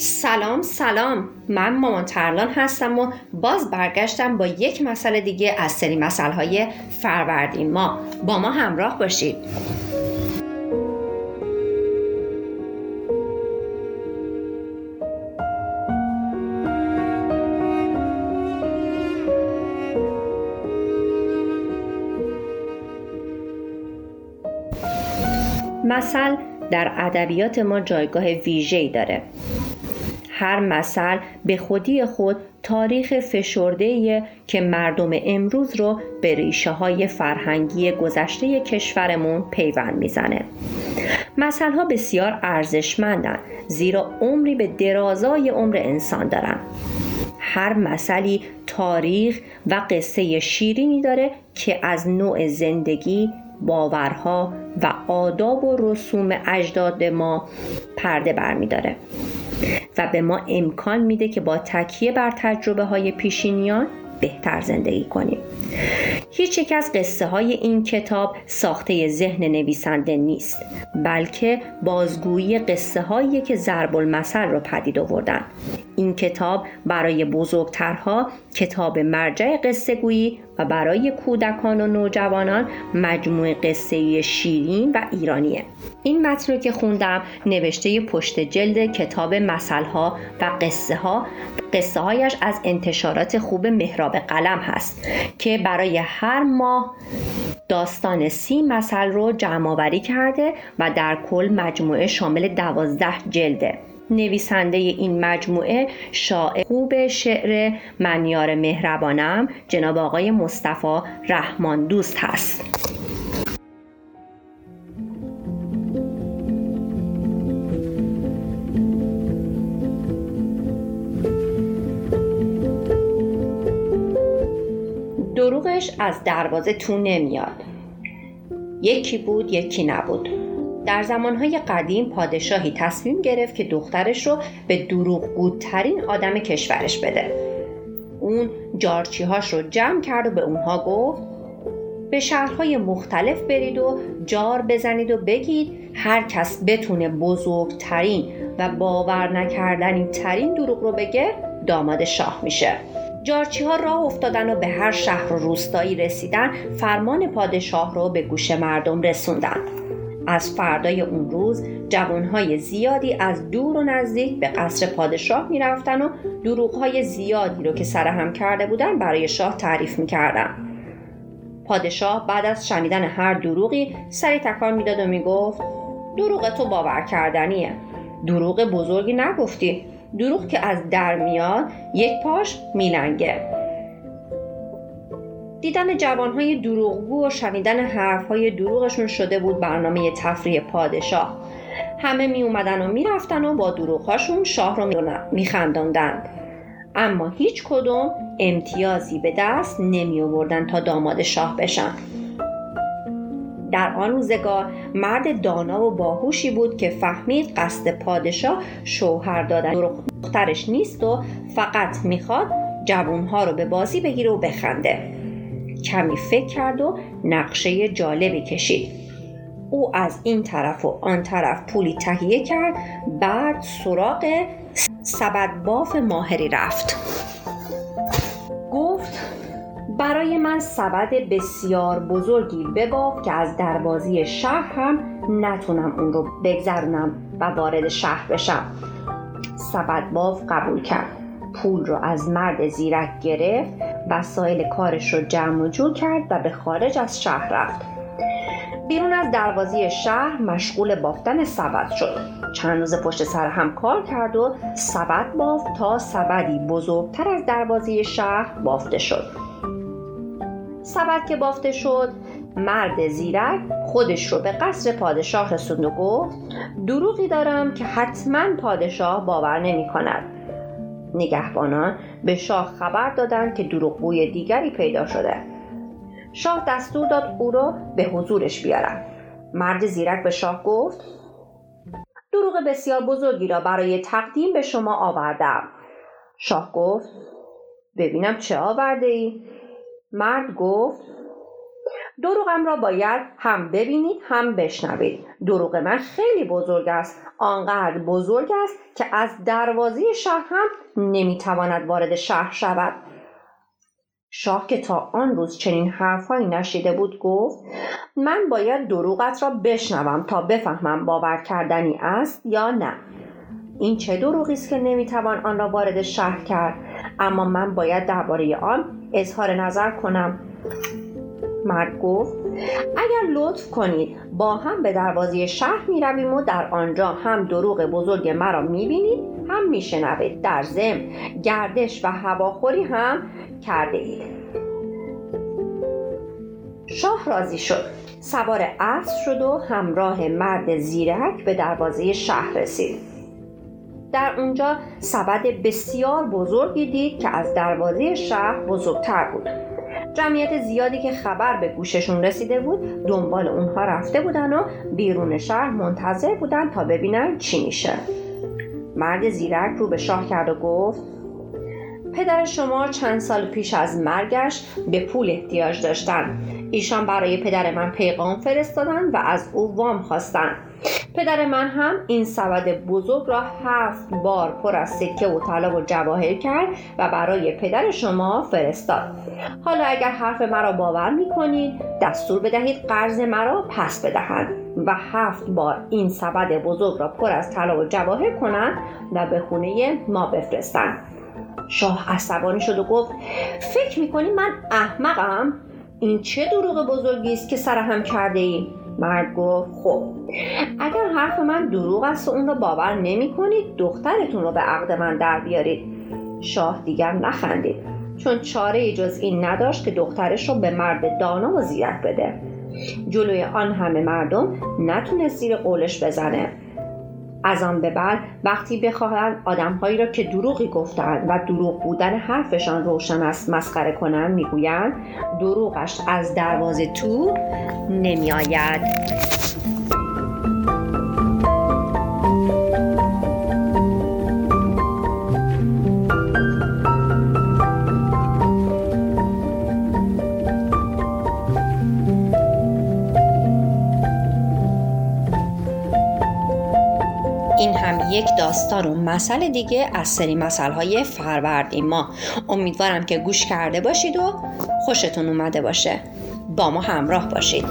سلام سلام. من مامان ترلان هستم و باز برگشتم با یک مسئله دیگه از سری مسئله های فروردین ما. با ما همراه باشید. مثل در ادبیات ما جایگاه ویژه‌ای داره. هر مثل به خودی خود تاریخ فشرده که مردم امروز رو به ریشه های فرهنگی گذشته کشورمون پیوند می‌زنه. مثل ها بسیار ارزشمندن زیرا عمری به درازای عمر انسان دارن. هر مثلی تاریخ و قصه شیرینی داره که از نوع زندگی باورها و آداب و رسوم اجداد ما پرده برمیداره. و به ما امکان میده که با تکیه بر تجربه های پیشینیان بهتر زندگی کنیم. هیچ یک از قصه های این کتاب ساخته ذهن نویسنده نیست بلکه بازگویی قصه هایی که ضرب المثل را پدید آوردن. این کتاب برای بزرگترها کتاب مرجع قصه گویی و برای کودکان و نوجوانان مجموعه قصه شیرین و ایرانیه. این متن که خوندم نوشته پشت جلد کتاب مسئله و قصه ها قصه هایش از انتشارات خوب مهراب قلم هست که برای هر ماه داستان سی مثل رو جمع آوری کرده و در کل مجموعه شامل دوازده جلده. نویسنده این مجموعه شاعر خوب شعر منیار مهربانم جناب آقای مصطفی رحمان دوست هست. دروغش از دروازه تو نمیاد. یکی بود یکی نبود. در زمانهای قدیم پادشاهی تصمیم گرفت که دخترش رو به دروغگوترین آدم کشورش بده. اون جارچیهاش رو جمع کرد و به اونها گفت به شهرهای مختلف برید و جار بزنید و بگید هر کس بتونه بزرگترین و باور نکردنی ترین دروغ رو بگه داماد شاه میشه. جارچی ها راه افتادن و به هر شهر و روستایی رسیدن فرمان پادشاه رو به گوش مردم رسوندن. از فردای اون روز جوانهای زیادی از دور و نزدیک به قصر پادشاه می‌رفتن و دروغهای زیادی رو که سرهم کرده بودن برای شاه تعریف می‌کردن. پادشاه بعد از شنیدن هر دروغی سری تکان می‌داد و می‌گفت دروغ تو باور کردنیه. دروغ بزرگی نگفتی. دروغ که از در میاد یک پاش میلنگه دیدن جوانهای دروغگو و شنیدن حرفهای دروغشون شده بود برنامه تفریح پادشاه. همه می اومدن و می‌رفتن و با دروغهاشون شاه رو میخنداندند اما هیچ کدوم امتیازی به دست نمی آوردن تا داماد شاه بشن. در آن روزگار مرد دانا و باهوشی بود که فهمید قصد پادشاه شوهر دادن. دخترش نیست و فقط می‌خواد جوونها رو به بازی بگیره و بخنده. کمی فکر کرد و نقشه جالبی کشید. او از این طرف و آن طرف پولی تهیه کرد بعد سراغ سبد باف ماهری رفت. گفت برای من سبد بسیار بزرگی بباف که از دروازی شهر هم نتونم اون رو بگذرونم و وارد شهر بشم. سبد باف قبول کرد. پول رو از مرد زیرک گرفت وسایل کارش رو جمع و جور کرد و به خارج از شهر رفت. بیرون از دروازی شهر مشغول بافتن سبد شد. چند روز پشت سر هم کار کرد و سبد بافت تا سبدی بزرگتر از دروازی شهر بافته شد. سبد که بافته شد مرد زیرک خودش رو به قصر پادشاه رسوند و گفت دروغی دارم که حتما پادشاه باور نمی کند نگهبانان به شاه خبر دادند که دروغگوی دیگری پیدا شده. شاه دستور داد او را به حضورش بیارن مرد زیرک به شاه گفت دروغ بسیار بزرگی را برای تقدیم به شما آوردم. شاه گفت ببینم چه آورده ای؟ مرد گفت دروغم را باید هم ببینید هم بشنوید. دروغ من خیلی بزرگ است. آنقدر بزرگ است که از دروازه شهر هم نمی‌تواند وارد شهر شود. شاه که تا آن روز چنین حرفهایی نشیده بود گفت من باید دروغت را بشنوم تا بفهمم باور کردنی است یا نه. این چه دروغی است که نمی‌توان آن را وارد شهر کرد؟ اما من باید درباره آن اظهار نظر کنم. مرد گفت اگر لطف کنید با هم به دروازه شهر می رویم و در آنجا هم دروغ بزرگ مرا می بینید هم می شنوید در زم گردش و هواخوری هم کرده اید شاه راضی شد. سوار اسب شد و همراه مرد زیرک به دروازه شهر رسید. در اونجا سبد بسیار بزرگی دید که از دروازه شهر بزرگتر بود. جمعیت زیادی که خبر به گوششون رسیده بود دنبال اونها رفته بودن و بیرون شهر منتظر بودن تا ببینن چی میشه. مرد زیرک رو به شاه کرد و گفت پدر شما چند سال پیش از مرگش به پول احتیاج داشتن. ایشان برای پدر من پیغام فرستادن و از او وام خواستند پدر من هم این سبد بزرگ را هفت بار پر از سکه و طلا و جواهر کرد و برای پدر شما فرستاد. حالا اگر حرف مرا باور می کنید دستور بدهید قرض مرا پس بدهند و هفت بار این سبد بزرگ را پر از طلا و جواهر کنند و به خونه ما بفرستند. شاه عصبانی شد و گفت فکر می‌کنی من احمقم؟ این چه دروغ بزرگی است که سرهم کرده ای؟ مرد گفت خب اگر حرف من دروغ است و اون رو باور نمی کنید دخترتون رو به عقد من در بیارید. شاه دیگر نخندید چون چاره جز این نداشت که دخترش رو به مرد دانا و زیرک بده. جلوی آن همه مردم نتونست زیر قولش بزنه. از آن به بعد وقتی بخواهند آدمهایی را که دروغی گفتند و دروغ بودن حرفشان روشن است مسخره کنند می‌گویند دروغش از دروازه تو نمیآید. یک داستان و مسئله دیگه از سری مسئله های فروردین ما امیدوارم که گوش کرده باشید و خوشتون اومده باشه. با ما همراه باشید.